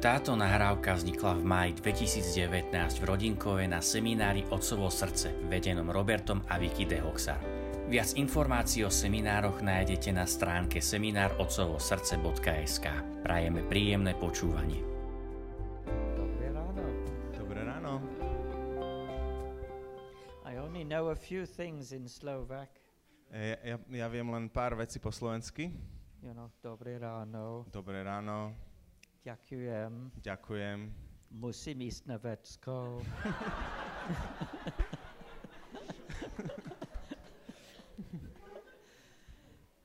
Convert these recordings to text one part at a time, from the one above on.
Táto nahrávka vznikla v máji 2019 v Rodinkove na seminári Otcovo srdce, vedenom Robertom a Vicky de Hoxar. Viac informácií o seminároch nájdete na stránke seminárotcovosrdce.sk. Prajeme príjemné počúvanie. Dobré ráno. Dobré ráno. I only know a few things in Slovak. E, Ja, ja viem len pár vecí po slovensky. You know, dobré ráno, Dobré ráno, ďakujem, ďakujem. musím ísť na vecko.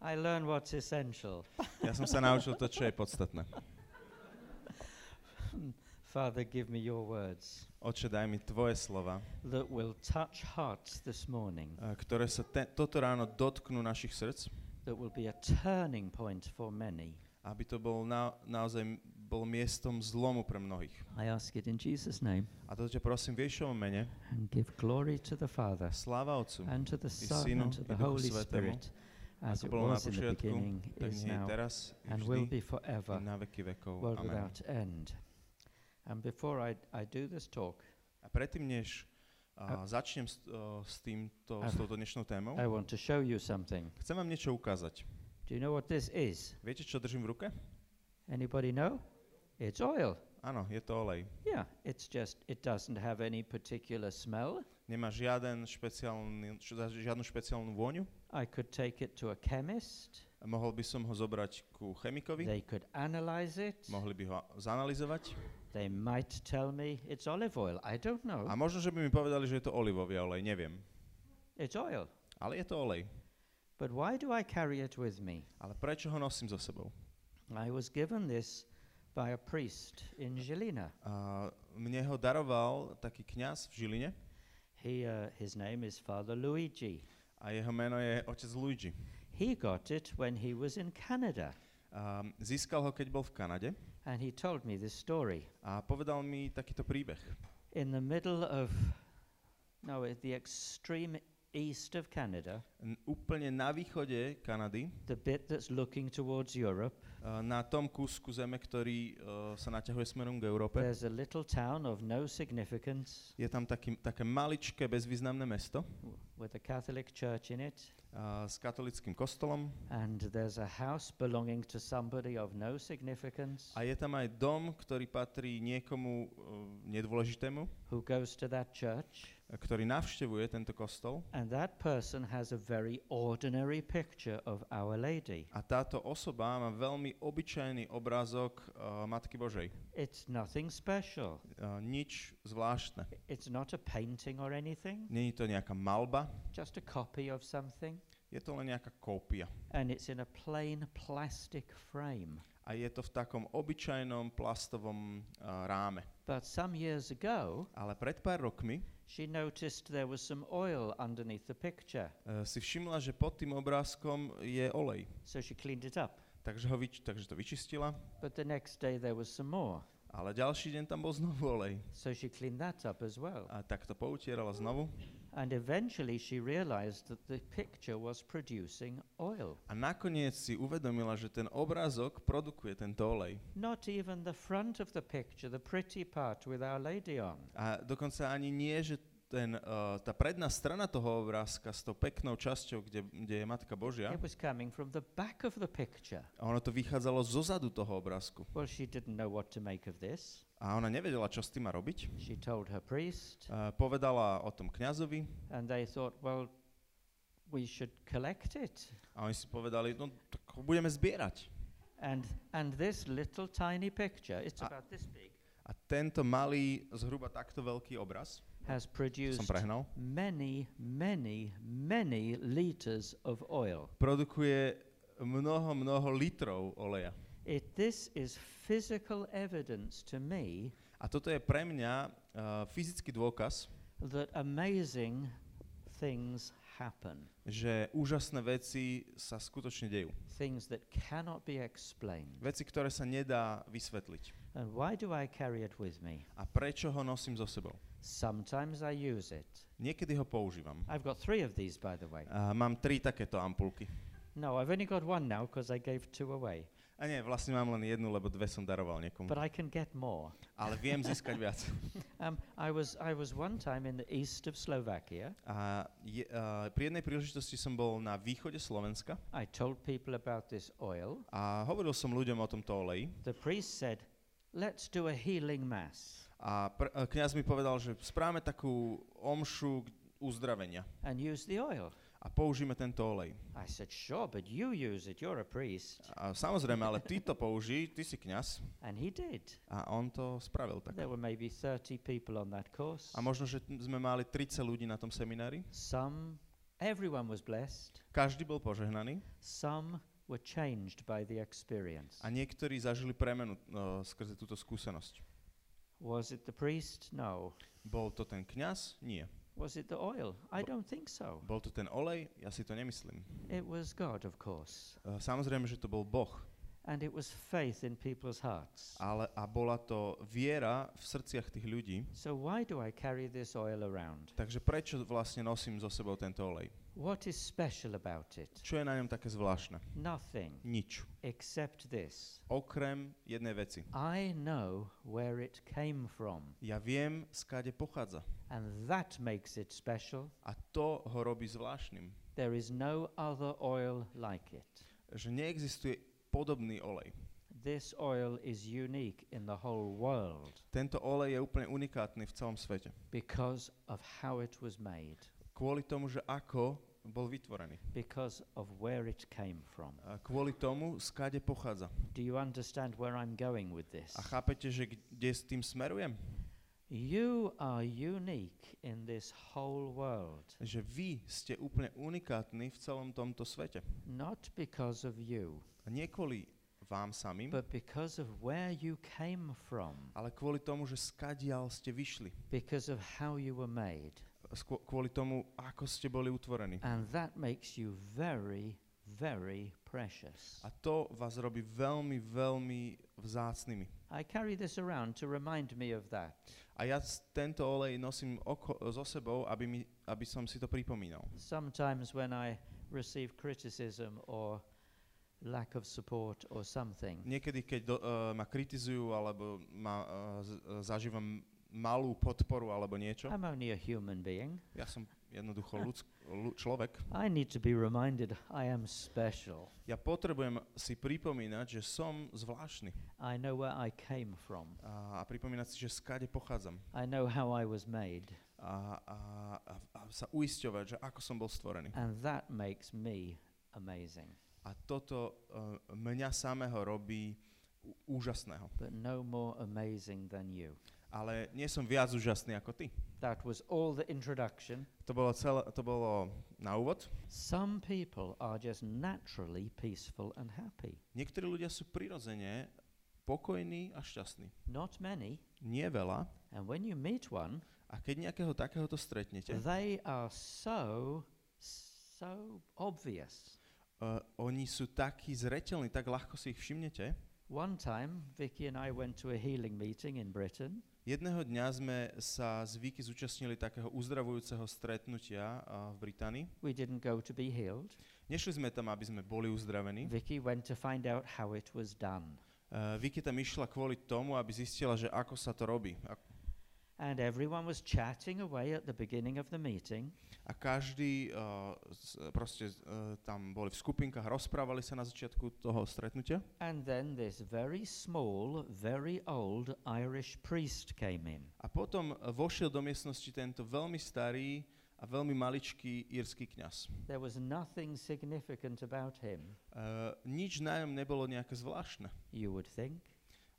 I learn what's essential. Ja som sa naučil to, čo je podstatné. Father, give me your words Oče, daj mi tvoje slova, that will touch hearts this morning, e, ktoré sa te, toto ráno dotknú našich srdc, that will be a turning point for many. aby to bol na, naozaj bol miestom zlomu pre mnohých. I ask it in Jesus' name A to ťa prosím v Ježišovom mene, and give glory to the Father sláva Otcu, and to the Son Synu, and to the Holy Svetému, Spirit, as it was in the beginning, is now, teraz, and will be forever, vekov. world Amen. without end. And before I, I do this talk, A predtým, než a, začnem s, s, týmto, s touto dnešnou témou, I want to show you something. chcem vám niečo ukázať. Do you know what this is? Viete, čo držím v ruke? Anybody know? It's oil. Áno, je to olej. Yeah, it's just, it doesn't have any particular smell. Nemá žiaden špeciálny, žiadnu špeciálnu vôňu. I could take it to a chemist. A Mohol by som ho zobrať ku chemikovi, They could analyze it. mohli by ho zanalizovať They might tell me it's olive oil. I don't know. a možno, že by mi povedali, že je to olivový olej, neviem. It's oil. Ale je to olej. But why do I carry it with me? Ale prečo ho nosím so sebou? I was given this by a priest in Žilina. A mne ho daroval taký kňaz v Žiline He, uh, his name is Father Luigi. a jeho meno je otec Luigi. He got it when he was in Canada. A získal ho, keď bol v Kanade And he told me this story. a povedal mi takýto príbeh. In the middle of, no, at the extreme east of Canada, úplne na východe Kanady, the bit that's looking towards Europe, a na tom kúsku zeme, ktorý uh, sa naťahuje smerom k Európe, there's a little town of no significance je tam taký, také maličké, bezvýznamné mesto with a Catholic church in it. a, s katolickým kostolom And there's a house belonging to somebody of no significance a je tam aj dom, ktorý patrí niekomu uh, nedôležitému, who goes to that church. Ktorý navštevuje tento kostol And that person has a very ordinary picture of Our Lady. a táto osoba má veľmi obyčajný obrázok uh, Matky Božej. It's nothing special. Uh, nič zvláštne. It's not a painting or anything, Není to nejaká malba, just a copy of something. je to len nejaká kópia. And it's in a plain plastic frame. A je to v takom obyčajnom plastovom uh, ráme. But some years ago, Ale pred pár rokmi she noticed there was some oil underneath the picture. uh, si všimla, že pod tým obrázkom je olej. So she cleaned it up. Takže, ho vyč- takže to vyčistila, But the next day there was some more. ale ďalší deň tam bol znovu olej. So she cleaned that up as well. A tak to poutierala znovu. And eventually she realized that the picture was producing oil. A nakoniec si uvedomila, že ten obrázok produkuje tento olej. Not even the front of the picture, the pretty part with Our Lady on. A dokonca ani nie, že ten, uh, tá predná strana toho obrázka s tou peknou časťou, kde, kde je Matka Božia, It was coming from the back of the picture. a ono to vychádzalo zo zadu toho obrázku. Well, she didn't know what to make of this. A ona nevedela, čo s tým má robiť. She told her priest, Uh, povedala o tom kňazovi and they thought, well, we should collect it. a oni si povedali, no tak ho budeme zbierať. And, and this little tiny picture, it's A- about this big, A tento malý, zhruba takto veľký obraz, has produced prehnal, many, many, many liters of oil. produkuje mnoho, mnoho litrov oleja. It, this is physical evidence to me A toto je pre mňa uh, fyzický dôkaz, that amazing things happen, že úžasné veci sa skutočne dejú. things that cannot be explained. Veci, ktoré sa nedá vysvetliť. And why do I carry it with me? A prečo ho nosím so sebou? Sometimes I use it. Niekedy ho používam. I've got three of these, by the way. A mám tri takéto ampulky. No, I've only got one now because I gave two away. A nie, vlastne mám len jednu, lebo dve som daroval niekomu. but I can get more. Ale viem získať viac. Um, I was I was one time in the east of Slovakia. A je, uh, pri jednej príležitosti som bol na východe Slovenska I told people about this oil. a hovoril som ľuďom o tomto oleji. The priest said, "Let's do a healing mass A pr- uh, kňaz mi povedal, že správame takú omšu uzdravenia and use the oil." a použijeme tento olej. I said, "Sure, but you use it. You're a priest." A samozrejme, ale ty to použij, ty si kňaz. And he did. A on to spravil tak. There were maybe 30 people on that course. A možno, že sme mali 30 ľudí na tom seminári. Some, everyone was blessed. Každý bol požehnaný Some were changed by the experience. a niektorí zažili premenu uh, skrze túto skúsenosť. Was it the priest? No. Bol to ten kňaz? Nie. Was it the oil? I don't think so. Bol to ten olej? Ja si to nemyslím. It was God, of course. Uh, samozrejme, že to bol Boh, And it was faith in people's hearts. ale a bola to viera v srdciach tých ľudí. So why do I carry this oil around? Takže prečo vlastne nosím so sebou tento olej? What is special about it? Čo je na ňom také zvláštne? Nothing Nič. except this. Okrem jednej veci. I know where it came from, Ja viem, skáde pochádza. and that makes it special. A to ho robí zvláštnym. There is no other oil like it. Že neexistuje podobný olej. This oil is unique in the whole world Tento olej je úplne unikátny v celom svete. because of how it was made, Kvôli tomu, že ako bol vytvorený. because of where it came from. A kvôli tomu, skáde pochádza. Do you understand where I'm going with this? A chápete, že kde s tým smerujem? You are unique in this whole world, Že vy ste úplne unikátni v celom tomto svete. not because of you, A nie kvôli vám samým, but because of where you came from, ale kvôli tomu, že skadial ste vyšli. because of how you were made. Kvôli tomu, ako ste boli utvorení. And that makes you very, very precious. A to vás robí veľmi, veľmi vzácnými. I carry this around to remind me of that. A ja tento olej nosím oko- so sebou, aby, mi, aby som si to pripomínal. Sometimes when I receive criticism or lack of support or something, Niekedy, keď do, uh, ma kritizujú alebo ma, uh, zažívam malú podporu alebo niečo, I'm only a human being. ja som jednoducho ľudsk, ľu, človek, I need to be reminded I am special. ja potrebujem si pripomínať, že som zvláštny I know where I came from. a, a pripomínať si, že skade pochádzam I know how I was made. a, a, a, a sa uisťovať, že ako som bol stvorený. And that makes me amazing. A toto uh, mňa samého robí úžasného. But no more amazing than you. Ale nie som viac úžasný ako ty. That was all the introduction. To bolo, celé, to bolo na úvod. Some people are just naturally peaceful and happy. Niektorí ľudia sú prirodzene pokojní a šťastní. Not many. Nie veľa. And when you meet one, A keď nejakého takéhoto stretnete, they are so, so obvious. uh, oni sú takí zretelní, tak ľahko si ich všimnete. One time, Vicky and I went to a healing meeting in Britain, Jedného dňa sme sa z Víky zúčastnili takého uzdravujúceho stretnutia v Británii. we didn't go to be healed. Nešli sme tam, aby sme boli uzdravení. Vicky went to find out how it was done. Uh, Vicky tam išla kvôli tomu, aby zistila, že ako sa to robí. A, And everyone was chatting away at the beginning of the meeting. a každý uh, proste uh, tam boli v skupinkách, rozprávali sa na začiatku toho stretnutia. And then this very small, very old Irish priest came in. A potom vošiel do miestnosti tento veľmi starý a veľmi maličký írsky kňaz. There was nothing significant about him, Uh, nič na ňom nebolo nejaké zvláštne, you would think.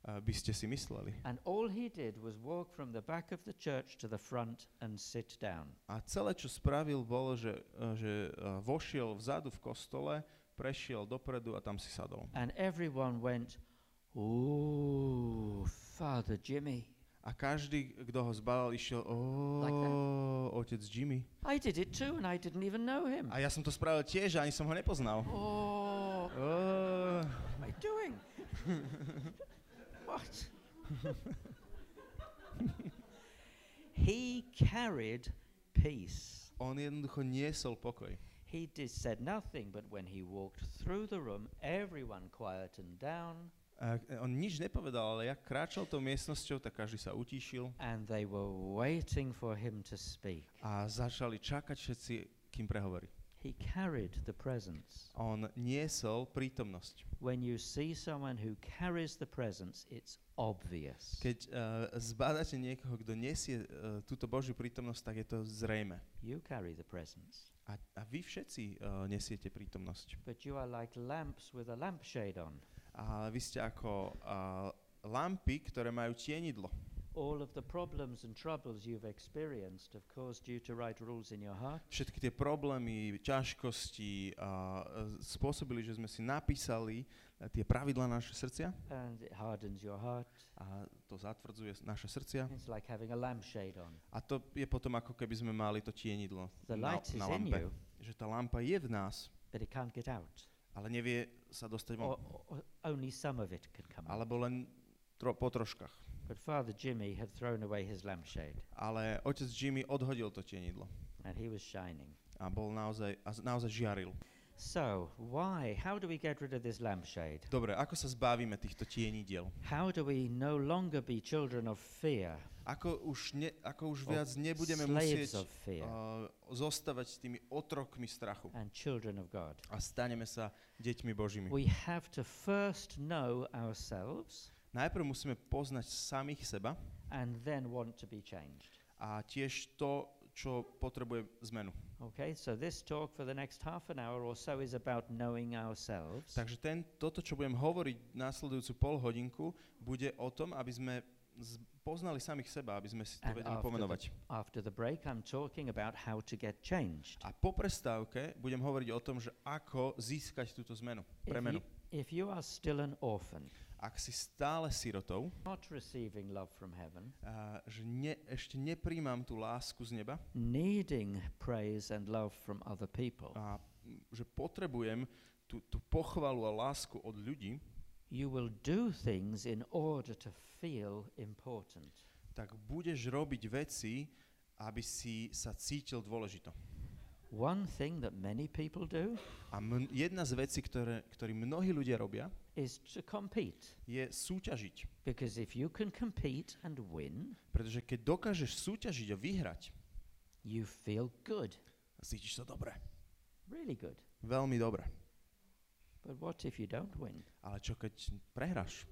By ste si mysleli. And all he did was walk from the back of the church to the front and sit down. A celé, čo spravil, bolo, že, uh, že uh, vošiel vzadu v kostole, prešiel dopredu a tam si sadol. And everyone went, Ooh, Father Jimmy. A každý, kto ho zbalal, išiel, Like oh, otec Jimmy. I did it too, and I didn't even know him. A ja som to spravil tiež, a ani som ho nepoznal. Oh, Oh, what am I doing? what? he carried peace. on jednoducho niesol pokoj. He he did, said nothing, but when he walked through the room, everyone quietened down, A e, on nič nepovedal, ale jak kráčal tou miestnosťou, tak každý sa utíšil and they were waiting for him to speak. a začali čakať všetci, kým prehovorí. He carried the presence. On niesol prítomnosť. When you see someone who carries the presence, it's obvious. Keď uh, zbadáte niekoho, kto nesie uh, túto Božiu prítomnosť, tak je to zrejme. You carry the presence. A, a vy všetci uh, nesiete prítomnosť. But you are like lamps with a lampshade on. A vy ste ako uh, lampy, ktoré majú tienidlo. All of the problems and troubles you've experienced have caused you to write rules in your heart. Všetky tie problémy, ťažkosti uh, spôsobili, že sme si napísali uh, tie pravidlá na naše srdcia and it hardens your heart. a to zatvrdzuje naše srdcia. It's like having a lampshade on. A to je potom ako keby sme mali to tienidlo The na, light is na in lampe. you, Že tá lampa je v nás, but it can't get out. ale nevie sa dostať von. Alebo len tro, po troškách. But Father Jimmy had thrown away his lampshade Ale otec Jimmy odhodil to tienidlo and he was shining. a bol naozaj, a naozaj žiaril. So, why? How do we get rid of this lampshade? Dobre, ako sa zbavíme týchto tienidiel? How do we no longer be children of fear, Ako už, ne, ako už viac nebudeme musieť uh, zostávať tými otrokmi strachu and children of God? a staneme sa deťmi Božími. We have to first know ourselves Najprv musíme poznať samých seba and then want to be changed. a tiež to, čo potrebuje zmenu. Okay, so this talk for the next half an hour or so is about knowing ourselves. Takže ten, toto, čo budem hovoriť následujúcu pol hodinku, bude o tom, aby sme poznali samých seba, aby sme si to And vedeli after pomenovať. After the break, I'm talking about how to get changed. A po prestávke budem hovoriť o tom, že ako získať túto zmenu, If premenu. you, if you are still an orphan, Ak si stále sirotou, not receiving love from heaven, a že ne, ešte nepríjmam tú lásku z neba needing praise and love from other people, a že potrebujem tú, tú pochvalu a lásku od ľudí, you will do things in order to feel important. tak budeš robiť veci, aby si sa cítil dôležito. One thing that many people do A m- jedna z vecí, ktoré, ktorí mnohí ľudia robia, is to compete. je súťažiť. Because if you can compete and win, Pretože keď dokážeš súťažiť a vyhrať, you feel good, cítiš sa dobre. really good. Veľmi dobre. But what if you don't win? Ale čo keď prehráš?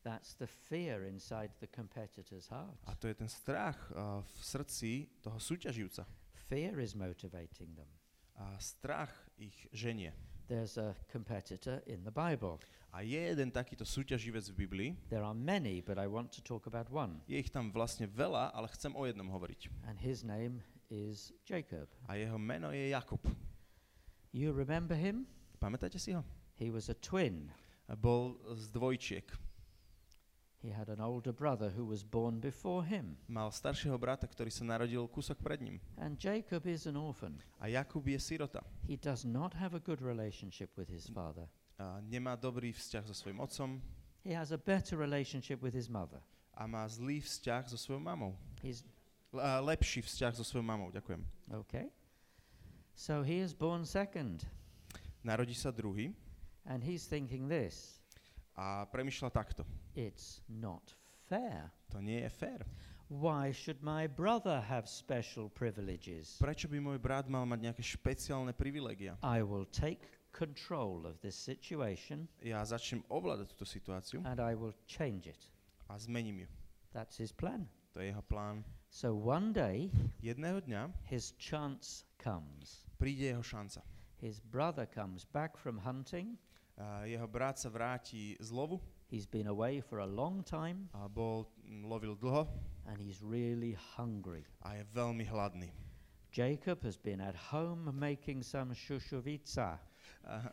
That's the fear inside the competitor's heart. A to je ten strach uh, v srdci toho súťaživca. Fear is motivating them. A strach ich ženie. There's a competitor in the Bible. A je jeden takýto súťaživec v Biblii. There are many, but I want to talk about one. Je ich tam vlastne veľa, ale chcem o jednom hovoriť. And his name is Jacob. A jeho meno je Jakub. You remember him? Pamätáte si ho? He was a twin. A Bol z dvojčiek. He had an older brother who was born before him. Mal staršieho brata, ktorý sa narodil kúsok pred ním. And Jacob is an orphan. A Jakub je sirota. He does not have a good relationship with his father. A nemá dobrý vzťah so svojím otcom He has a better relationship with his mother. a má zlý vzťah so svojou mamou. He's lepší vzťah so svojou mamou, ďakujem. okay. So he is born second, Narodí sa druhý and he's thinking this a premyšľa takto. it's not fair. To nie je fér. Why should my brother have special privileges? Prečo by môj brat mal mať nejaké špeciálne privilegia? I will take control of this situation Ja začnem ovládať túto situáciu and I will change it. a zmením ju. That's his plan. To je jeho plán. So one day Jedného dňa his chance comes. príde jeho šanca. His brother comes back from hunting. Jeho brat sa vráti z lovu He's been away for a long time a bol, m, lovil dlho and he's really hungry. a je veľmi hladný. Jacob has been at home making some shushovica. A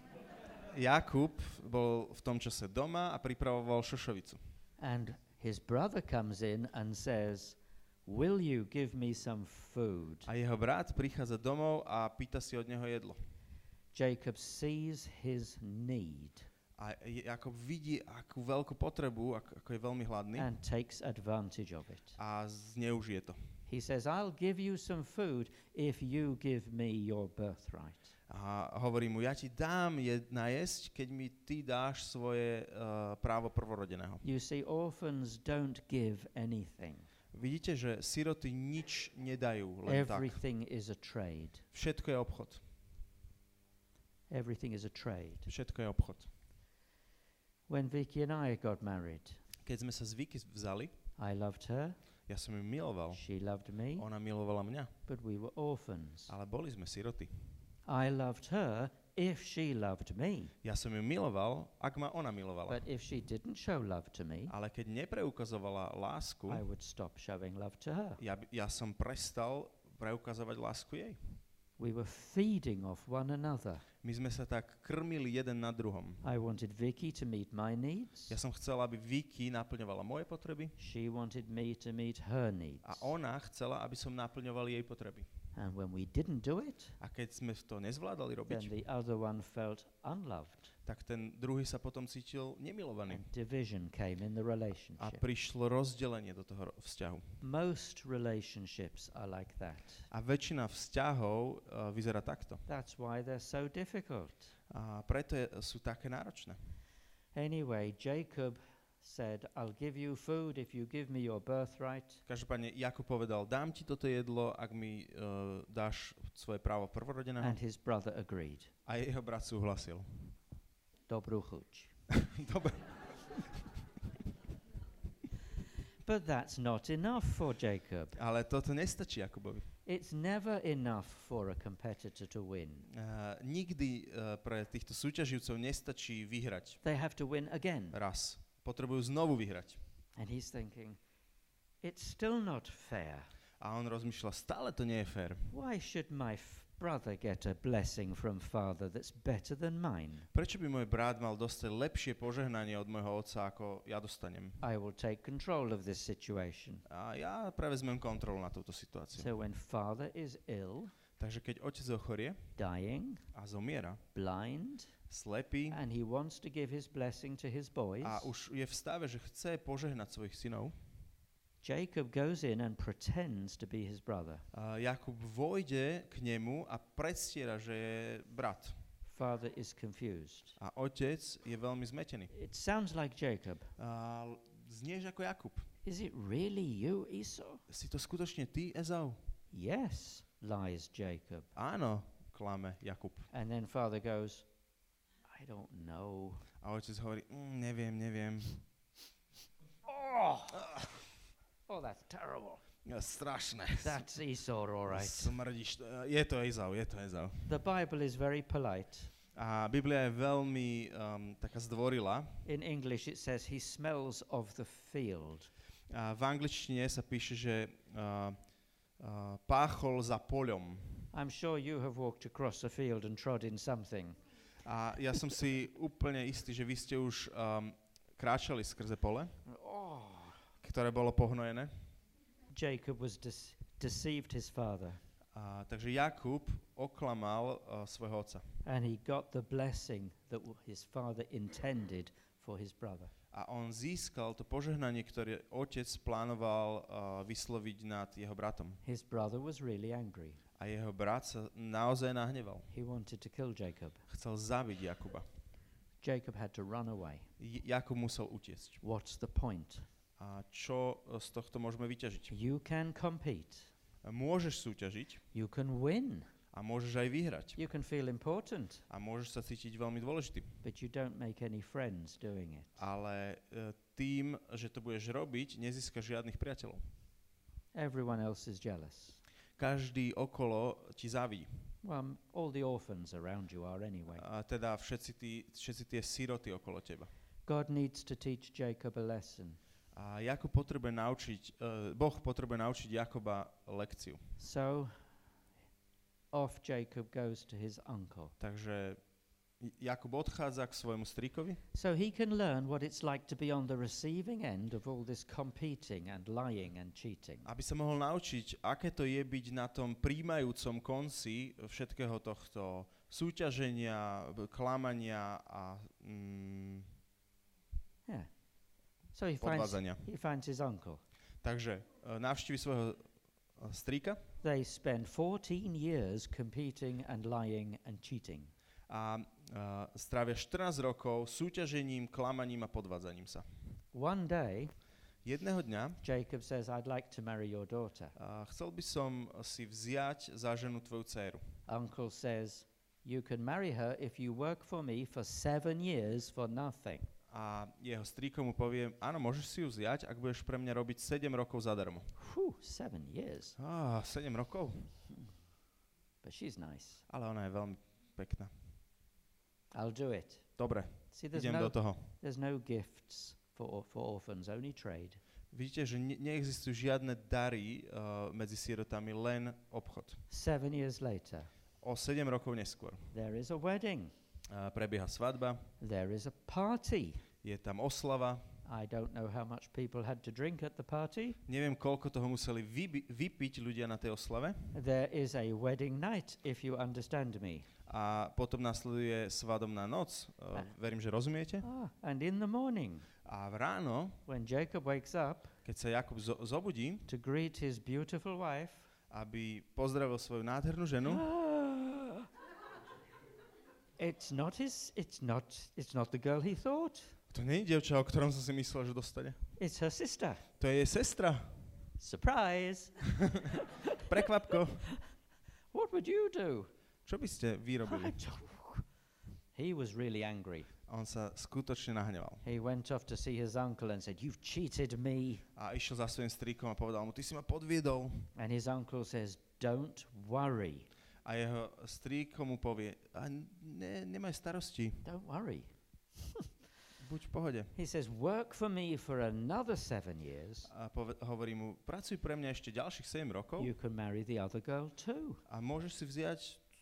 Jakub bol v tom čase doma a pripravoval šošovicu. And his brother comes in and says, Will you give me some food? A jeho brat prichádza domov a pýta si od neho jedlo. Jacob sees his need A Jakob vidí akú veľkú potrebu, ak, ako je veľmi hladný and takes advantage of it. a zneužije to. He says, I'll give you some food if you give me your birthright. A hovorí mu, ja ti dám jed, najesť, keď mi ty dáš svoje uh, právo prvorodeného. You see, orphans don't give anything. Vidíte, že siroty nič nedajú len tak. Everything is a trade. Všetko je obchod. Everything is a trade. Všetko je obchod. When Vicky and I got married, Keď sme sa z Vicky vzali, I loved her, ja som ju miloval. she loved me, Ona milovala mňa, but we were orphans. ale boli sme siroty. I loved her if she loved me. Ja som ju miloval, ak ma ona milovala. But if she didn't show love to me, Ale keď nepreukazovala lásku, I would stop showing love to her. ja, ja som prestal preukazovať lásku jej. We were feeding off one another. My sme sa tak krmili jeden na druhom. I wanted Vicky to meet my needs. Ja som chcel, aby Vicky naplňovala moje potreby She wanted me to meet her needs. a ona chcela, aby som naplňoval jej potreby. And when we didn't do it, A keď sme to nezvládali robiť, then the other one felt unloved. tak ten druhý sa potom cítil nemilovaný. And division came in the A relationship. prišlo rozdelenie do toho vzťahu. Most relationships are like that. A väčšina vzťahov uh, vyzerá takto. That's why they're so difficult. A preto je, sú také náročné. Anyway, Jacob said, I'll give you food if you give me your birthright. Každopádne Jakub povedal, dám ti toto jedlo, ak mi uh, dáš svoje právo prvorodeného. And his brother agreed. A jeho brat súhlasil. Dobrú chuť. Dobre. But that's not enough for Jacob. Ale toto nestačí Jakubovi. It's never enough for a competitor to win. Uh, nikdy uh, pre týchto súťaživcov nestačí vyhrať They have to win again. raz. Potrebujú znovu vyhrať. And he's thinking, it's still not fair. A on rozmýšľa, stále to nie je fér. Why should my brother get a blessing from father that's better than mine? Prečo by môj brat mal dostať lepšie požehnanie od môjho otca, ako ja dostanem? I will take control of this situation. A ja prevezmem kontrolu na túto situáciu. So when father is ill, Takže keď otec ochorie dying, a zomiera, blind, slepý and he wants to give his blessing to his boys, a už je v stave, že chce požehnať svojich synov, Jacob goes in and pretends to be his brother. a Jakub vojde k nemu a predstiera, že je brat. Father is confused. A otec je veľmi zmetený. It sounds like Jacob. L- znieš ako Jakub. Is it really you, Esau? Si to skutočne ty, Ezau? Yes, lies Jacob. Áno, klame Jakub. And then father goes, I don't know. A otec hovorí, mm, neviem, neviem. Oh, oh that's terrible. Ja, strašné. That's Esau, all right. Smrdíš. Je to Ezau, je to Ezau. The Bible is very polite. A Biblia je veľmi um, taká zdvorila. In English, it says he smells of the field. A v angličtine sa píše, že uh, uh, páchol za poľom. I'm sure you have walked across a field and trod in something. A ja som si úplne istý, že vy ste už um, kráčali skrze pole, Oh. ktoré bolo pohnojené. Jacob was dece- deceived his father, A, takže Jakub oklamal uh, svojho otca. and he got the blessing that his father intended for his brother. A on získal to požehnanie, ktoré otec plánoval uh, vysloviť nad jeho bratom. His brother was really angry. A jeho brat sa naozaj nahneval. He wanted to kill Jacob. Chcel zabiť Jakuba. Jacob had to run away. Jakub musel utiecť. What's the point? A čo z tohto môžeme vyťažiť? You can compete. Môžeš súťažiť You can win. a môžeš aj vyhrať. You can feel important, A môžeš sa cítiť veľmi dôležitý. but you don't make any friends doing it. Ale uh, tým, že to budeš robiť, nezískaš žiadnych priateľov. Everyone else is jealous. Každý okolo ti závidí. Well, all the orphans around you are anyway. A teda všetci, tí, všetci tie siroty okolo teba. God needs to teach Jacob a lesson. A Jakub potrebuje naučiť, uh, Boh potrebuje naučiť Jakoba lekciu. So off Jacob goes to his uncle. Takže Jakub odchádza k svojmu strikovi, So he can learn what it's like to be on the receiving end of all this competing and lying and cheating. aby sa mohol naučiť, aké to je byť na tom príjmajúcom konci všetkého tohto súťaženia, klamania a mm, Yeah. So he finds, podvádzania. he finds his uncle. Takže uh, navštívi svojho uh, strýka They spend 14 years competing and lying and cheating. a strávia 14 rokov súťažením, klamaním a podvádzaním sa. One day, Jedného dňa Jacob says, I'd like to marry your daughter. uh, chcel by som si vziať za ženu tvoju dceru. Uncle says, You can marry her if you work for me for seven years for nothing. A jeho strýko mu povie, áno, môžeš si ju vziať, ak budeš pre mňa robiť 7 rokov zadarmo. Whew, seven years. Á, 7 rokov? But she's nice. Ale ona je veľmi pekná. I'll do it. Dobre, See, there's idem no, do toho. there's no gifts for, or- for orphans, only trade. Vidíte, že ne- neexistujú žiadne dary uh, medzi sierotami, len obchod. Seven years later, O 7 rokov neskôr there is a wedding. uh, prebieha svadba, There is a party. je tam oslava. I don't know how much people had to drink at the party. Neviem, koľko toho museli vybi- vypiť ľudia na tej oslave. There is a wedding night, if you understand me. A potom nasleduje svadobná noc. Uh, Ah. verím, že rozumiete. Ah, and in the morning, A v ráno, when Jacob wakes up keď sa Jakub zo- zobudí, to greet his beautiful wife, aby pozdravil svoju nádhernú ženu, it's not his. It's not. It's not the girl he thought. to nie je dievča, o ktorom som si myslel, že dostane. It's her sister. To je jej sestra. Surprise! Prekvapko. What would you do? Čo by ste vy I robili? don't- He was really angry. On sa skutočne nahneval. He went off to see his uncle and said, "You've cheated me." A išiel za svojím strýkom a povedal mu, ty si ma podviedol. And his uncle says, "Don't worry. A jeho strýko mu povie, a ne, nemaj starosti, Don't worry." buď v pohode. He says, "Work for me for another seven years. A pove- hovorí mu, pracuj pre mňa ešte ďalších 7 rokov You can marry the other girl too." a môžeš si vziať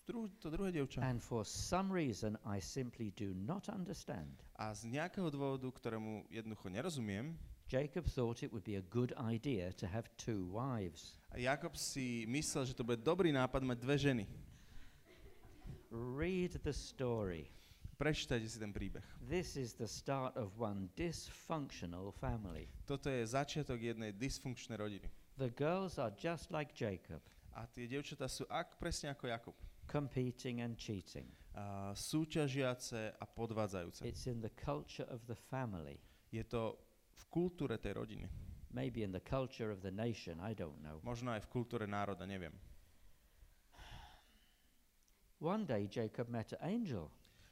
dru- to druhé dievča. And for some reason I simply do not understand. A z nejakého dôvodu, ktorému jednoducho nerozumiem, Jacob thought it would be a good idea to have two wives. a Jakob si myslel, že to bude dobrý nápad mať dve ženy. Read the story. Prečítajte si ten príbeh. This is the start of one dysfunctional family. Toto je začiatok jednej dysfunkčnej rodiny. The girls are just like Jacob, A tie dievčatá sú ak, presne ako Jakub. Competing and cheating. A súťažiace a podvádzajúce. It's in the culture of the family, Je to v kultúre tej rodiny. maybe in the culture of the nation, I don't know. Možno aj v kultúre národa, neviem. One day Jacob met an angel.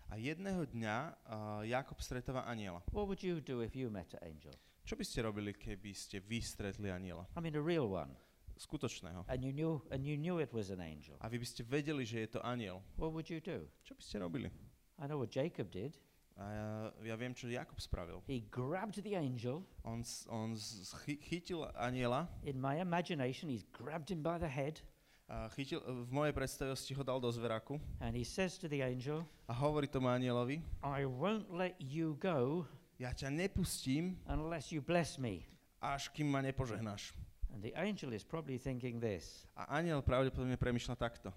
A jedného dňa uh, Jakob stretáva aniela. What would you do if you met an angel? Čo by ste robili, keby ste vy stretli aniela? I mean, a real one. Skutočného. And you knew, and you knew it was an angel. A vy by ste vedeli, že je to aniel. What would you do? Čo by ste robili? I know what Jacob did. A ja, ja viem, čo Jakob spravil. He grabbed the angel. On, on chytil aniela, In my imagination, he's grabbed him by the head a chytil, v mojej predstavivosti ho dal do zveraku and he says to the angel, a hovorí tomu anielovi, I won't let you go ja ťa nepustím, unless you bless me. až kým ma nepožehnáš. And the angel is probably thinking this A aniel pravdepodobne premyšľa takto.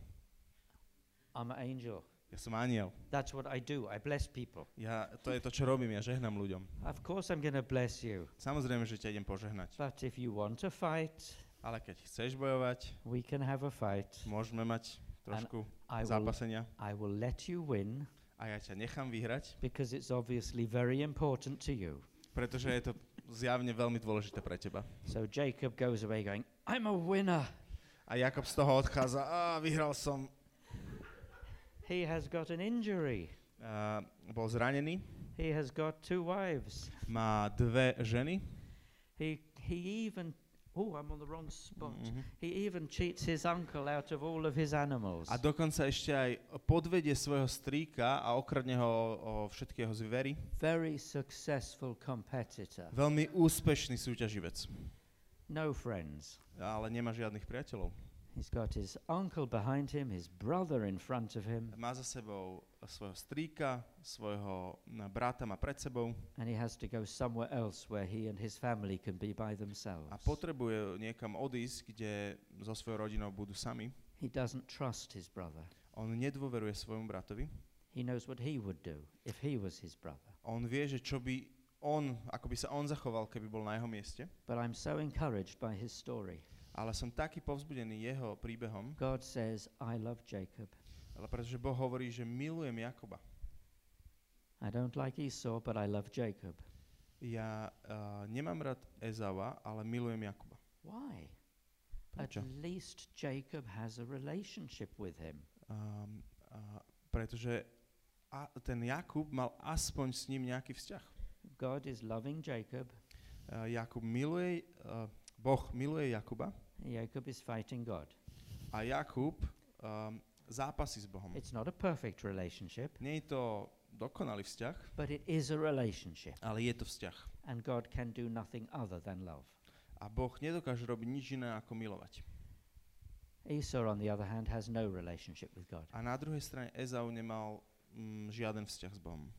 I'm an angel. Ja som aniel. That's what I do. I bless people. Ja, to je to, čo robím, ja žehnám ľuďom. Of course, I'm to bless you. Samozrejme, že ťa idem požehnať. But if you want to fight, Ale keď chceš bojovať, we can have a fight. môžeme mať trošku I will, zápasenia. I will let you win A ja ťa nechám vyhrať, because it's obviously very important to you. pretože je to zjavne veľmi dôležité pre teba. So Jacob goes away going, I'm a winner. A Jakob z toho odchádza, a vyhral som. He has got an injury. A bol zranený, He has got two wives. má dve ženy. He, he even, oh, I'm on the wrong spot. Mhm. He even cheats his uncle out of all of his animals. A dokonca ešte aj podvedie svojho strýka a okradne ho o všetky jeho zvery. Very successful competitor. Veľmi úspešný súťaživec, No friends. ale nemá žiadnych priateľov. He's got his uncle behind him, his brother in front of him, Má za sebou svojho strýka, svojho na, brata má pred sebou and he has to go somewhere else where he and his family can be by themselves. a potrebuje niekam odísť, kde so svojou rodinou budú sami. He doesn't trust his brother. On nedôveruje svojmu bratovi. He knows what he would do if he was his brother. On vie, že čo by on, ako by sa on zachoval, keby bol na jeho mieste. But I'm so encouraged by his story. ale som taký povzbudený jeho príbehom, God says, I love Jacob. Ale pretože Boh hovorí, že milujem Jakoba. I don't like Esau, but I love Jacob. Ja uh, nemám rád Ezava, ale milujem Jakoba. Why? Prečo? At least Jacob has a relationship with him. Um, uh, pretože a ten Jakub mal aspoň s ním nejaký vzťah. God is loving Jacob. Uh, Jakub miluje, uh, Boh miluje Jakuba Jacob is fighting God. a Jakub um, zápasí s Bohom. It's not a perfect relationship, Nie je to dokonalý vzťah, but it is a relationship. ale je to vzťah. And God can do nothing other than love. A Boh nedokáže robiť nič iné ako milovať. Esau, on the other hand, has no relationship with God. A na druhej strane Ezau nemal mm, žiaden vzťah s Bohom.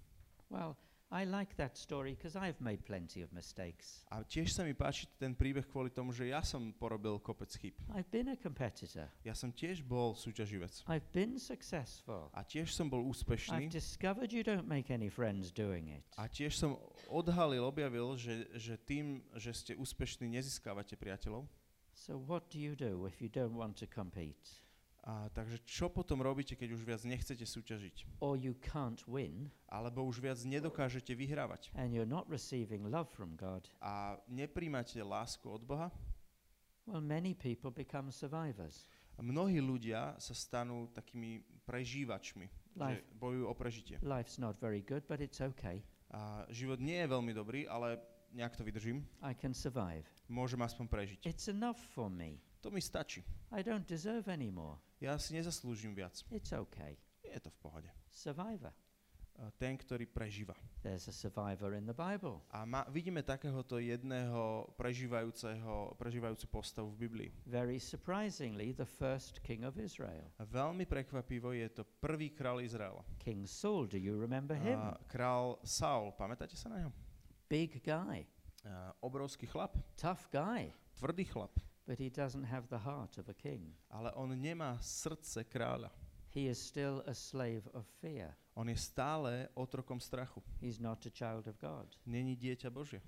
Well, I like that story because I've made plenty of mistakes. A tiež sa mi páči ten príbeh kvôli tomu, že ja som porobil kopec chyb. I've been a competitor. Ja som tiež bol súťaživec. I've been successful. A tiež som bol I've úspešný. discovered you don't make any friends doing it. A tiež som odhalil, objavil, že, že tým, že ste úspešní, nezískavate priateľov. So what do you do if you don't want to compete? A takže čo potom robíte, keď už viac nechcete súťažiť? Or you can't win Alebo už viac nedokážete vyhrávať? and you're not receiving love from God? A nepríjmate lásku od Boha? Well, many people become survivors. A mnohí ľudia sa stanú takými prežívačmi, že Life. bojujú o prežitie. Life's not very good, but it's okay. A život nie je veľmi dobrý, ale nejak to vydržím. I can survive. Môžem aspoň prežiť. It's enough for me. To mi stačí. I don't deserve any more. Ja si nezaslúžim viac. It's okay. Je to v pohode. Survivor. Ten, ktorý prežíva. There's a survivor in the Bible. A ma, vidíme takéhoto jedného prežívajúceho, prežívajúcu postavu v Biblii. Very surprisingly, the first king of Israel. A veľmi prekvapivo je to prvý král Izraela. King Saul, do you remember him? A král Saul, pamätáte sa na ňo? Big guy, A obrovský chlap, tough guy, tvrdý chlap, but he doesn't have the heart of a king. ale on nemá srdce kráľa. He is still a slave of fear. On je stále otrokom strachu. He's not a child of God. Není dieťa Božie.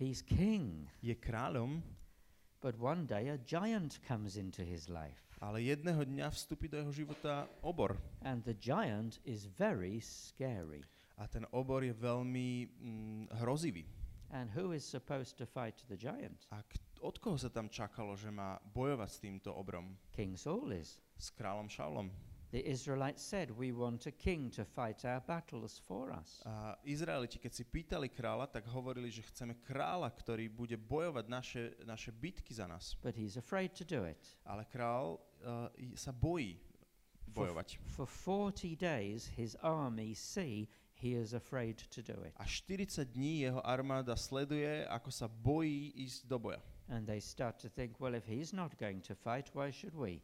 He's king, Je kráľom, but one day a giant comes into his life. ale jedného dňa vstúpi do jeho života obor. And the giant is very scary. A ten obor je veľmi mm, hrozivý. And who is supposed to fight the giant? A k- od koho sa tam čakalo, že má bojovať s týmto obrom? King Saul is. S kráľom Šaulom. The Israelites said, We want a king to fight our battles for us. A Izraeliti, keď si pýtali kráľa, tak hovorili, že chceme kráľa, ktorý bude bojovať naše, naše bitky za nás. But he's afraid to do it. Ale král uh, sa bojí bojovať. For 40 days, his army see he is afraid to do it. A 40 dní jeho armáda sleduje, ako sa bojí ísť do boja. And they start to think, well, if he's not going to fight, why should we?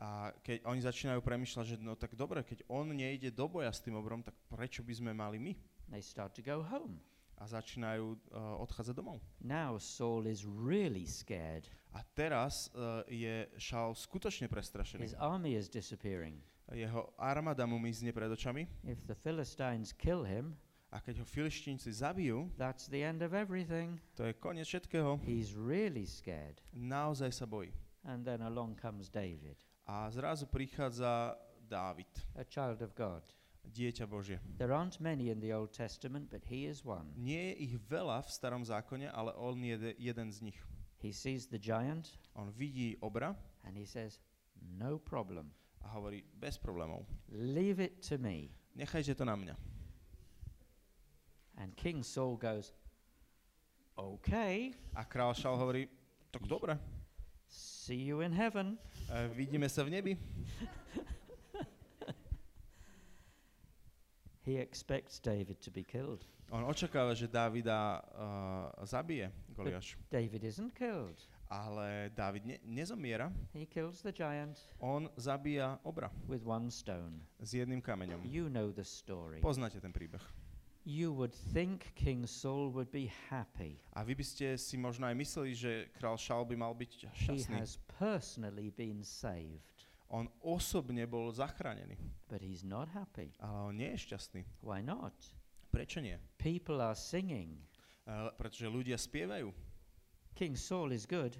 A keď oni začínajú premyšľať, že no tak dobre, keď on nejde do boja s tým obrom, tak prečo by sme mali my? They start to go home. A začínajú uh, odchádzať domov. Now Saul is really scared. A teraz uh, je Šaul skutočne prestrašený. His army is disappearing. Jeho armáda mu mizne pred očami If the Philistines kill him, a keď ho filištínci zabijú, that's the end of everything. to je koniec všetkého. He's really scared. Naozaj sa bojí. And then along comes David, A zrazu prichádza Dávid, a child of God. dieťa Božie. There aren't many in the Old Testament, but he is one. Nie je ich veľa v starom zákone, ale on je de- jeden z nich. He sees the giant On vidí obra and he says, No problem. A hovorí, bez problémov, Leave it to me. nechajte to na mňa. And King Saul goes, Okay, A král Šal hovorí, tak dobre, see you in heaven. e, vidíme sa v nebi. He expects David to be killed. On očakáva, že Davida uh, zabije Goliáš. David isn't killed. Ale David ne- nezomiera, He kills the giant on zabíja obra with one stone. s jedným kameňom. You know the story. Poznáte ten príbeh. You would think King Saul would be happy. A vy by ste si možno aj mysleli, že král Šal by mal byť He šťastný. has personally been saved, On osobne bol zachránený, but he's not happy. ale on nie je šťastný. Why not? Prečo nie? People are singing. Uh, pretože ľudia spievajú. King Saul is good,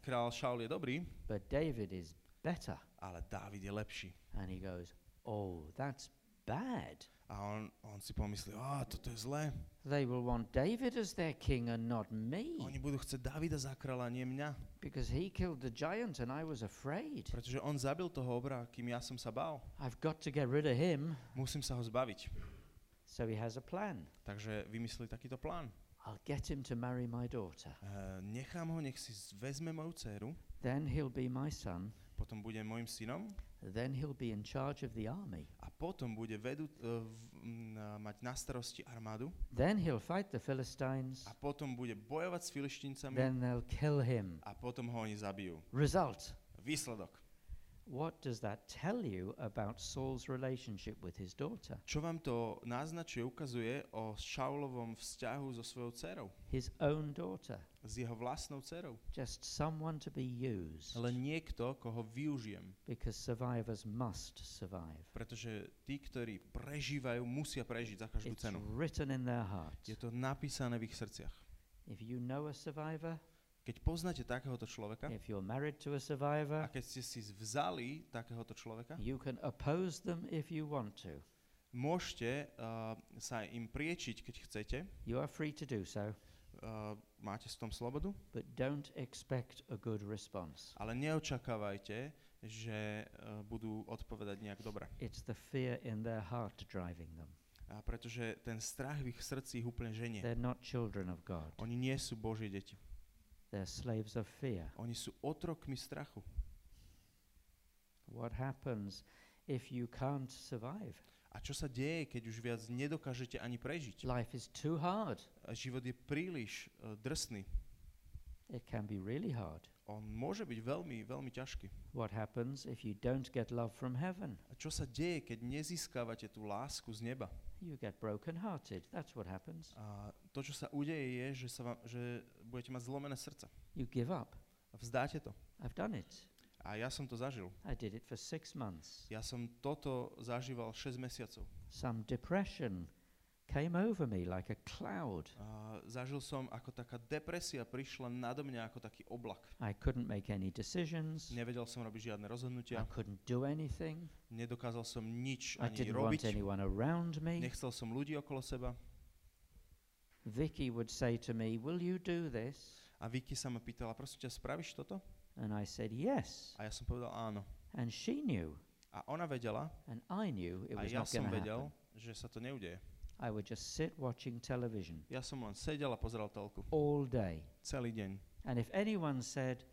Král Šaul je dobrý, but David is better. ale Dávid je lepší. And he goes, Oh, that's bad. A on, on si pomyslí, a toto je zlé. They will want David as their king and not me Oni budú chcieť Davida za kráľa, nie mňa. because he killed the giant and I was afraid. Pretože on zabil toho obra, kým ja som sa bál. I've got to get rid of him. Musím sa ho zbaviť. So he has a plan. Takže vymysleli takýto plán. I'll get him to marry my daughter. Uh, nechám ho, nech si vezme moju dceru, Then he'll be my son. potom bude môjim synom Then he'll be in charge of the army. a potom bude vedu, v, m, uh, mať na starosti armádu Then he'll fight the Philistines. a potom bude bojovať s filištíncami Then they'll kill him. a potom ho oni zabijú. Result. Výsledok. What does that tell you about Saul's relationship with his daughter? Čo vám to naznačuje, ukazuje o Šaulovom vzťahu so svojou dcerou, His own daughter. s jeho vlastnou dcerou. Just someone to be used. Ale niekto, koho využijem, Because survivors must survive. pretože tí, ktorí prežívajú, musia prežiť za každú It's cenu. written in their heart. Je to napísané v ich srdciach. If you know a survivor, Keď poznáte takéhoto človeka if you're married to a a survivor, keď ste si vzali takéhoto človeka, you can oppose them if you want to. môžete uh, sa im priečiť, keď chcete. You are free to do so, Uh, máte s tom slobodu, but don't expect a good response. ale neočakávajte, že uh, budú odpovedať nejak dobre. It's the fear in their heart driving them. A pretože ten strach v ich srdci ich úplne ženie. They're not children of God. Oni nie sú Božie deti. They're slaves of fear. Oni sú otrokmi strachu. What happens if you can't survive? A čo sa deje, keď už viac nedokážete ani prežiť? Life is too hard. A Život je príliš uh, drsný. It can be really hard. On môže byť veľmi, veľmi ťažký. What happens if you don't get love from heaven? A čo sa deje, keď nezískavate tú lásku z neba? You get broken-hearted. That's what happens. A to, čo sa udeje, je, že, sa vám, že budete mať zlomené srdce. You give up. A vzdáte to. I've done it. A ja som to zažil. I did it for six months. Ja som toto zažíval 6 mesiacov. Some depression came over me like a cloud. A zažil som, ako taká depresia prišla nado mňa ako taký oblak. I couldn't make any decisions. Nevedel som robiť žiadne I rozhodnutia. couldn't do anything. Nedokázal som nič I ani didn't want robiť. anyone around me. Nechcel som ľudí okolo seba. Vicky would say to me, Will you do this? A Vicky sa ma pýtala, prosím ťa, spravíš toto? And I said, Yes. A ja som povedal áno. And she knew, A ona vedela, and I knew it a was ja not som vedel, happen. že sa to neudeje. I would just sit watching television Ja som len sedel a pozeral telku. all day. Celý deň. And if anyone said,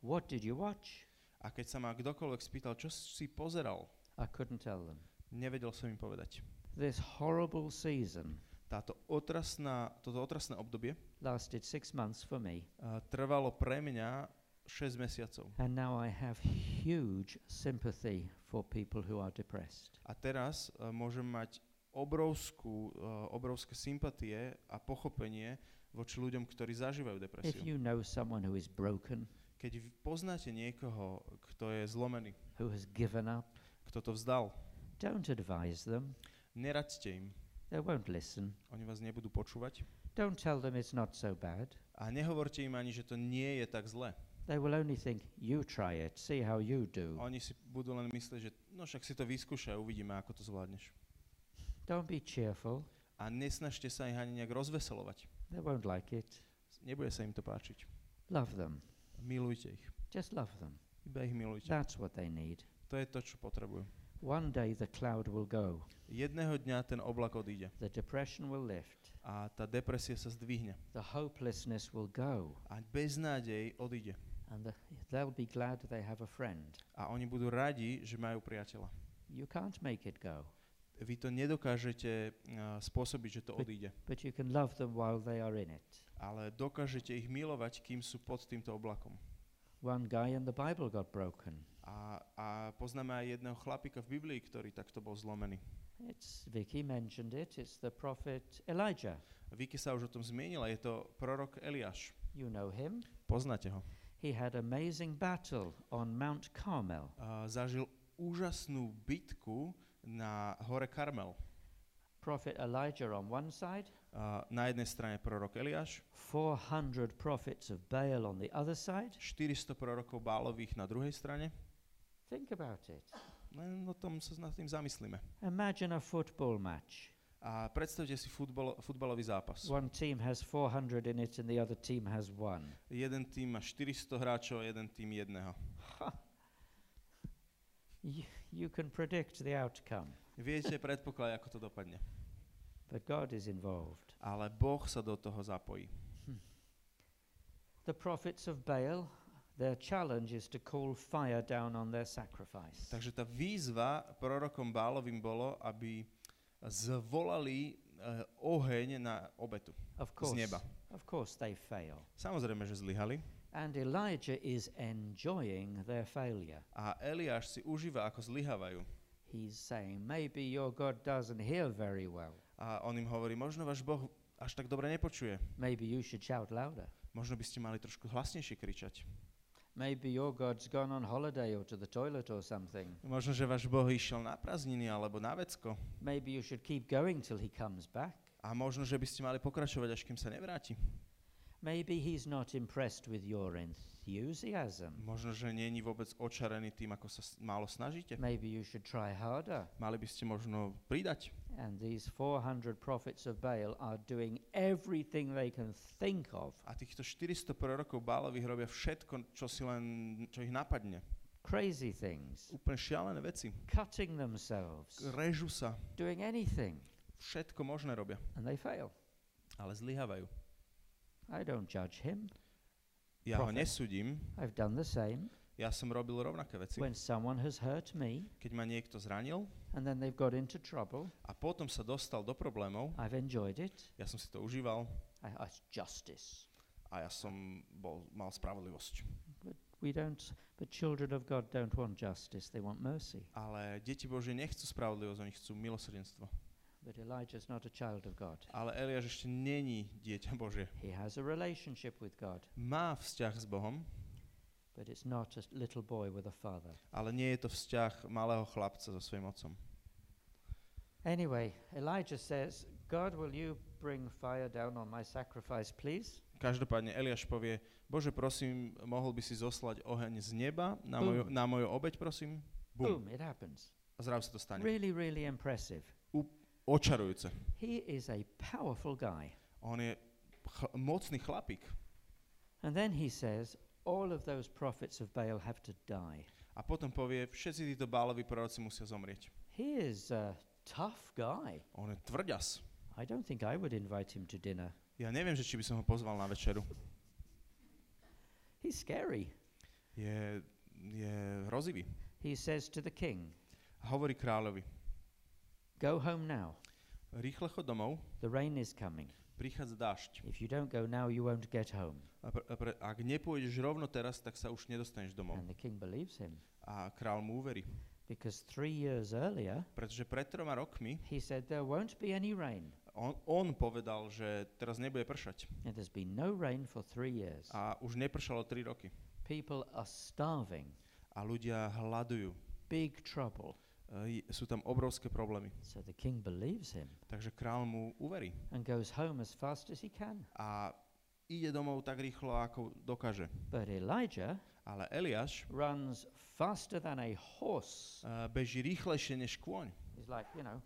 What did you watch? A keď sa ma kdokoľvek spýtal, čo si pozeral, I couldn't tell them. nevedel som im povedať. This horrible season Táto otrasná, toto otrasné obdobie lasted six months for me. uh, trvalo pre mňa 6 mesiacov. And now I have huge sympathy for people who are depressed. A teraz uh, môžem mať obrovskú, uh, obrovské sympatie a pochopenie voči ľuďom, ktorí zažívajú If depresiu. you know someone who is broken, Keď poznáte niekoho, kto je zlomený, who has given up, kto to vzdal, don't advise them. neraďte im. They won't listen. Oni vás nebudú počúvať. Don't tell them it's not so bad. A nehovorte im ani, že to nie je tak zle. They will only think, you try it, see how you do. Oni si budú len myslieť, že no však si to vyskúšaj, uvidíme, ako to zvládneš. Don't be cheerful. A nesnažte sa ich ani nejak rozveselovať. They won't like it. Nebude sa im to páčiť. Love them. Milujte ich. Just love them. Iba ich milujte. That's what they need. To je to, čo potrebujú. One day the cloud will go. Jedného dňa ten oblak odíde The depression will lift. a tá depresia sa zdvihne. The hopelessness will go. A beznádej odíde. And the, they'll be glad they have a friend. A oni budú radi, že majú priateľa. You can't make it go, Vy to nedokážete uh, spôsobiť, že to But- odíde. but you can love them while they are in it. Ale dokážete ich milovať, kým sú pod týmto oblakom. One guy in the Bible got broken. A, a poznáme aj jedného chlapika v Biblii, ktorý takto bol zlomený. It's Vicky mentioned it. It's the prophet Elijah. Vicky sa už o tom zmienila, je to prorok Eliáš. You know him. Poznáte ho. He had amazing battle on Mount Carmel. A zažil úžasnú bitku na hore Karmel. prophet Elijah on one side, A na jednej strane prorok Eliáš, 400 prophets of Baal on the other side. 400 prorokov Bálových na druhej strane. Think about it. Len o tom sa nad tým zamyslíme. Imagine a football match. A predstavte si futbol, futbalový zápas. One team has 400 in it and the other team has one. Jeden tým má 400 hráčov a jeden tým jedného. You, can predict the outcome, Viete predpoklad, ako to dopadne. but God is involved. Ale Boh sa do toho zapojí. The prophets of Baal, their challenge is to call fire down on their sacrifice. Takže tá výzva prorokom Bálovým bolo, aby zvolali eh, oheň na obetu Of z course, neba. of course they fail. Samozrejme, že zlyhali. And Elijah is enjoying their failure. A Eliáš si užíva, ako zlyhávajú. He's saying, maybe your God doesn't hear very well. A on im hovorí, možno váš Boh až tak dobre nepočuje. Maybe you should shout louder. Možno by ste mali trošku hlasnejšie kričať. Maybe your God's gone on holiday or to the toilet or something. Možno, že váš Boh išiel na prázdniny alebo na vecko. Maybe you should keep going till he comes back. A možno, že by ste mali pokračovať, až kým sa nevráti. Maybe he's not impressed with your enthusiasm. Možno, že není vôbec očarený tým, ako sa málo snažíte. Maybe you should try harder. Mali by ste možno pridať. And these 400 prophets of Baal are doing everything they can think of. A týchto 400 prorokov Bálových robia všetko, čo, si len, čo ich napadne. Crazy things. Úplne šialené veci. Cutting themselves. Režu sa. Doing anything. Všetko možné robia. And they fail. Ale zlyhávajú. I don't judge him. Ja ho nesudím. I've done the same. Ja som robil rovnaké veci. When someone has hurt me Keď ma niekto zranil and then they've got into trouble, a potom sa dostal do problémov, I've enjoyed it. ja som si to užíval I, I, justice. a ja som bol, mal spravodlivosť. But we don't, but children of God don't want justice, they want mercy. Ale deti Bože nechcú spravodlivosť, oni chcú milosrdenstvo. But Elijah's not a child of God. Ale Eliáš ešte není dieťa Bože. He has a relationship with God, Má vzťah s Bohom, but it's not a little boy with a father. ale nie je to vzťah malého chlapca so svojím otcom. Anyway, Elijah says, God, will you bring fire down on my sacrifice, please? Každopádne Eliáš povie, Bože, prosím, mohol by si zoslať oheň z neba na, Bum. moju, na moju obeď, prosím? Bum. Boom, it happens. A zrazu sa to stane. Really, really impressive. Očarujúce. He is a powerful guy. On je ch- mocný chlapík. And then he says, all of those prophets of Baal have to die. A potom povie, všetci títo báloví proroci musia zomrieť. He is a tough guy. On je tvrďas. I don't think I would invite him to dinner. Ja neviem, že či by som ho pozval na večeru. He's scary. Je, je hrozivý. He says to the king, A hovorí kráľovi, Go home now. rýchle chod domov, The rain is coming. prichádza dážď. If you don't go now, you won't get home. A pre, a pre, ak nepôjdeš rovno teraz, tak sa už nedostaneš domov. And the king believes him. A král mu uverí. Because three years earlier, Pretože pred troma rokmi he said there won't be any rain. on, on povedal, že teraz nebude pršať. And there's been no rain for three years. A už nepršalo 3 roky. People are starving. A ľudia hľadujú. Big trouble. E, je- sú tam obrovské problémy. So the king believes him Takže král mu uverí. and goes home as fast as he can. A ide domov tak rýchlo, ako dokáže. But Elijah Ale Eliáš runs faster than a horse. uh, beží rýchlejšie než kôň. He's like, you know,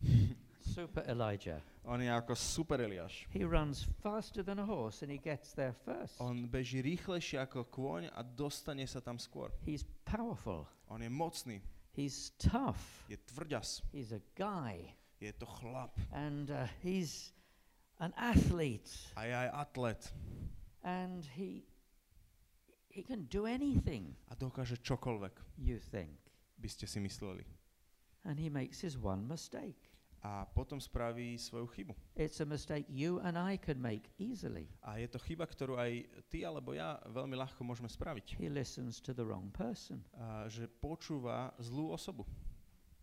super Elijah. On je ako super Eliáš. He runs faster than a horse and he gets there first. On beží rýchlejšie ako kôň a dostane sa tam skôr. He's powerful. On je mocný, He's tough. je tvrďas, He's a guy. je to chlap And uh, he's an athlete. a je aj atlet And he, he can do anything, a dokáže čokoľvek, you think. by ste si mysleli. And he makes his one mistake. A potom spraví svoju chybu. It's a mistake you and I can make easily. A je to chyba, ktorú aj ty alebo ja veľmi ľahko môžeme spraviť. He listens to the wrong person. A že počúva zlú osobu.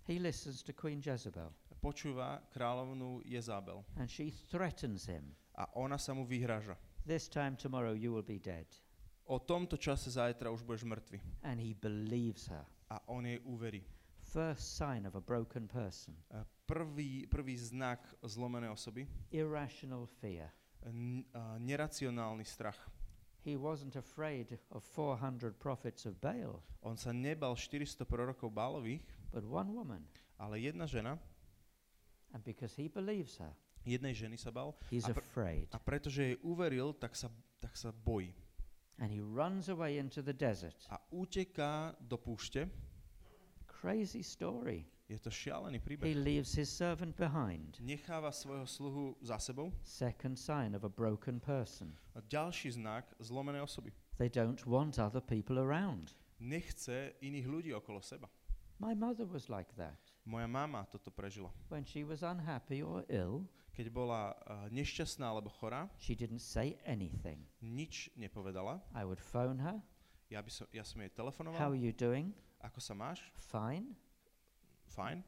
He listens to Queen Jezebel Počúva kráľovnú Jezábel. and she threatens him. A ona sa mu vyhráža. This time tomorrow you will be dead. O tomto čase zajtra už budeš mŕtvy. And he believes her. A on jej uverí. First sign of a broken person Prvý, prvý znak zlomenej osoby, irrational fear. n- neracionálny strach. He wasn't afraid of 400 prophets of Baal, On sa nebal 400 prorokov Bálových, but one woman. ale jedna žena, And because he believes her, jednej ženy sa bal he's A pr- afraid. a pretože jej uveril, tak sa, tak sa bojí. And he runs away into the desert. A uteká do púšte. Crazy story. Je to šialený He leaves his servant behind. Necháva svojho sluhu za sebou. Second sign of a broken person. A ďalší znak zlomenej osoby. They don't want other people around. Nechce iných ľudí okolo seba. My mother was like that. Moja mama toto prežila. When she was unhappy or ill, Keď bola uh, nešťastná alebo chorá, she didn't say anything. nič nepovedala. I would phone her. Ja, by som, ja som jej How are you doing? Ako sa máš? Fine. Fajn.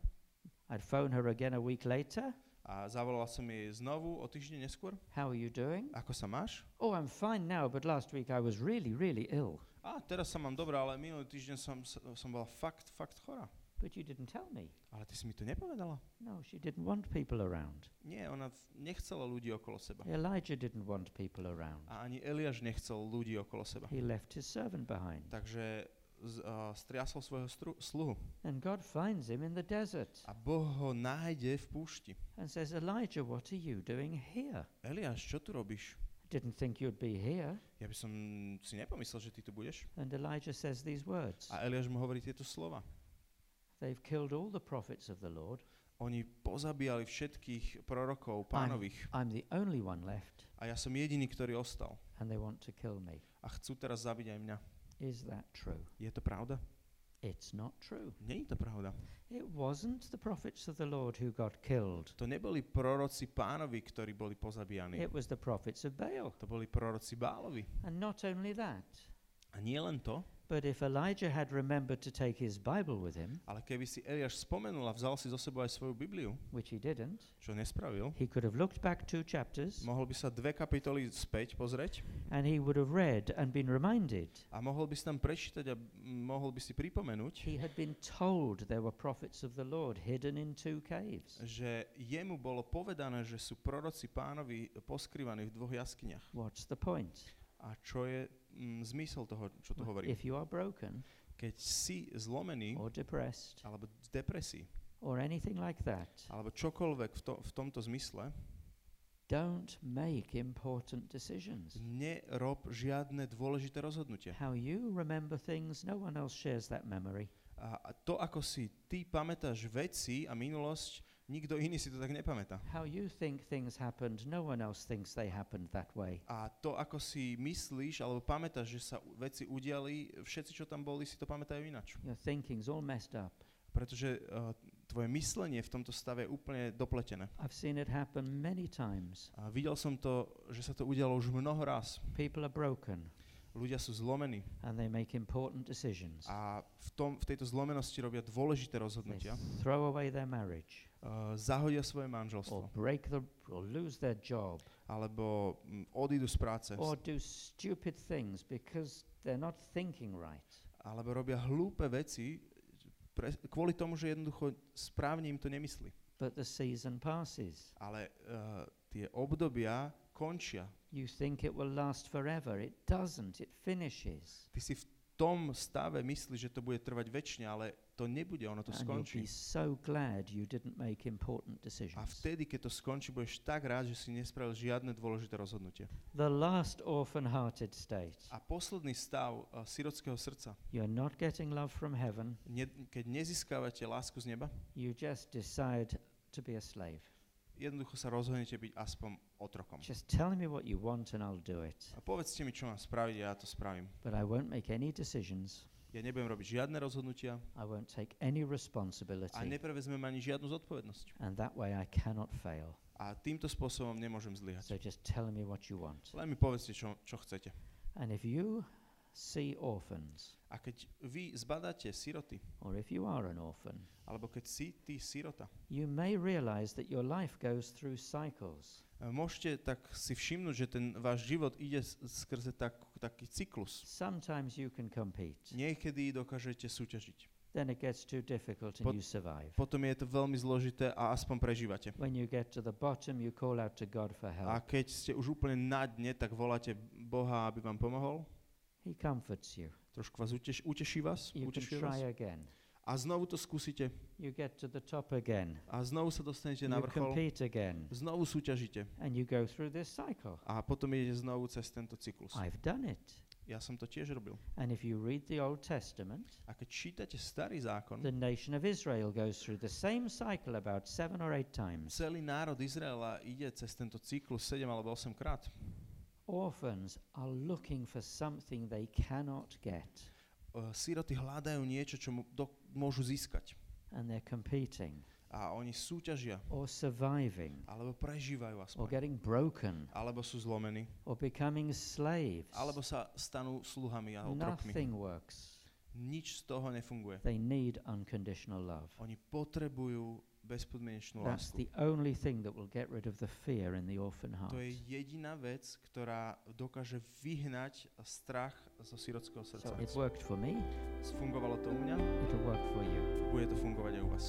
I'd phone her again a week later. A zavolal som jej znovu o týždeň neskôr. How are you doing? Ako sa máš? Oh, I'm fine now, but last week I was really, really ill. A teraz sa mám dobré, ale minulý týždeň som, som bola fakt, fakt chorá. But you didn't tell me. Ale ty si mi to nepovedala. No, she didn't want people around. Nie, ona nechcela ľudí okolo seba. Elijah didn't want people around. A ani Eliáš nechcel ľudí okolo seba. He left his servant behind. Takže uh, striasol svojho stru, sluhu. And God finds him in the desert A Boh ho nájde v púšti. and says, Elijah, what are you doing here? Eliáš, čo tu robíš? Didn't think you'd be here. Ja by som si nepomyslel, že ty tu budeš. And Elijah says these words A Eliáš mu hovorí tieto slova. They've killed all the prophets of the Lord. Oni pozabíjali všetkých prorokov pánových. I'm the only one left, A ja som jediný, ktorý ostal. and they want to kill me. A chcú teraz zabiť aj mňa. Is that true? Je to pravda? It's not true. Je to pravda. It wasn't the prophets of the Lord who got killed. To neboli proroci pánovi, ktorí boli pozabíjani. It was the prophets of Baal. To boli proroci Bálovi. And not only that, A nie len to, but if Elijah had remembered to take his Bible with him, ale keby si Eliáš spomenul a vzal si zo sebou aj svoju Bibliu, which he didn't, čo nespravil, he could have looked back two chapters mohol by sa dve kapitoly späť pozrieť and he would have read and been reminded. a mohol by si tam prečítať a mohol by si pripomenúť, He had been told there were prophets of the Lord hidden in two caves. že jemu bolo povedané, že sú proroci pánovi poskrývaní v dvoch jaskyniach. What's the point? A čo je mm, zmysel toho, čo tu hovorí? If you are broken Keď si zlomený, or depressed alebo v depresii, or anything like that, alebo čokoľvek v, to, v tomto zmysle, don't make important decisions. nerob žiadne dôležité rozhodnutia. How you remember things, no one else shares that memory. A to, ako si ty pamätáš veci a minulosť, nikto iný si to tak nepamätá. How you think things happened, no one else thinks they happened that way. A to, ako si myslíš alebo pamätáš, že sa veci udiali, všetci, čo tam boli, si to pamätajú inač. Your thinking's all messed up. Pretože uh, tvoje myslenie v tomto stave je úplne dopletené. I've seen it happen many times. A videl som to, že sa to udialo už mnoho raz. People are broken Ľudia sú zlomení and they make important decisions. a v, tom, v tejto zlomenosti robia dôležité They rozhodnutia. throw away their marriage Uh, zahodia svoje or manželstvo. break the or lose their job Alebo mm, odídu z práce. or do stupid things because they're not thinking right. Alebo robia hlúpe veci pre, kvôli tomu, že jednoducho správne im to nemyslí. But the season passes. Ale uh, tie obdobia končia. You think it will last forever. It doesn't. It finishes. Ty si v tom stave myslíš, že to bude trvať väčšine, ale to nebude, ono to skončí. so glad you didn't make important A decisions. vtedy, keď to skončí, budeš tak rád, že si nespravil žiadne dôležité rozhodnutie. The last orphan-hearted state. A posledný stav uh, sirotského srdca, You're not getting love from heaven. ne, keď nezískavate lásku z neba, You just decide to be a slave. Jednoducho sa rozhodnete byť aspoň otrokom. Just tell me what you want and I'll do it. A povedzte mi, čo mám spraviť a ja to spravím. But I won't make any decisions. Ja nebudem robiť žiadne rozhodnutia I won't take any a responsibility. neprevezmem ani žiadnu zodpovednosť. And that way I cannot fail. A týmto spôsobom nemôžem zlyhať. So just tell me what you want. Len mi povedzte, čo, čo chcete. And if you see orphans, A keď vy zbadáte siroty, or if you are an orphan, alebo keď si ty sirota, you may realize that your life goes through cycles. e, môžete tak si všimnúť, že ten váš život ide skrze tak, taký cyklus. Sometimes you can compete. Niekedy dokážete súťažiť. then it gets too difficult and Pot- you survive. potom je to veľmi zložité a aspoň prežívate. When you get to the bottom, you call out to God for A help. keď ste už úplne na dne, tak voláte Boha, aby vám pomohol. He comforts you. Trošku vás uteš, uteší vás, You can utešuje vás. try again. A znovu to skúsite. You get to the top again. A znovu sa dostanete You na vrchol. compete again. Znovu súťažíte. And you go through this cycle. A potom idete znovu cez tento cyklus. I've done it. Ja som to tiež robil. And if you read the Old Testament, A keď čítate starý zákon, the nation of Israel goes through the same cycle about seven or eight times. celý národ Izraela ide cez tento cyklus 7 alebo 8 krát. Orphans are looking for something they cannot get, Uh, Síroty hľadajú niečo, čo do, môžu získať. and they're competing A oni súťažia, or surviving alebo prežívajú or aspoň. getting broken Alebo sú zlomení, or becoming slaves. alebo sa stanú sluhami a otrokmi. Nothing works. Nič z toho nefunguje. They need unconditional love. Oni potrebujú bezpodmienečnú That's lásku. the only thing that will get rid of the fear in the orphan heart. To je jediná vec, ktorá dokáže vyhnať strach zo sirotského So srdca. it worked for me, Fungovalo to u mňa, it'll work for you. bude to fungovať aj u vás.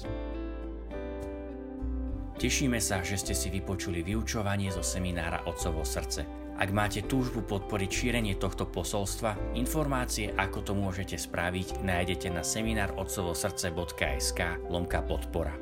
Tešíme sa, že ste si vypočuli vyučovanie zo seminára Otcovo srdce. Ak máte túžbu podporiť šírenie tohto posolstva, informácie, ako to môžete spraviť, nájdete na seminárotcovosrdce.sk lomka podpora.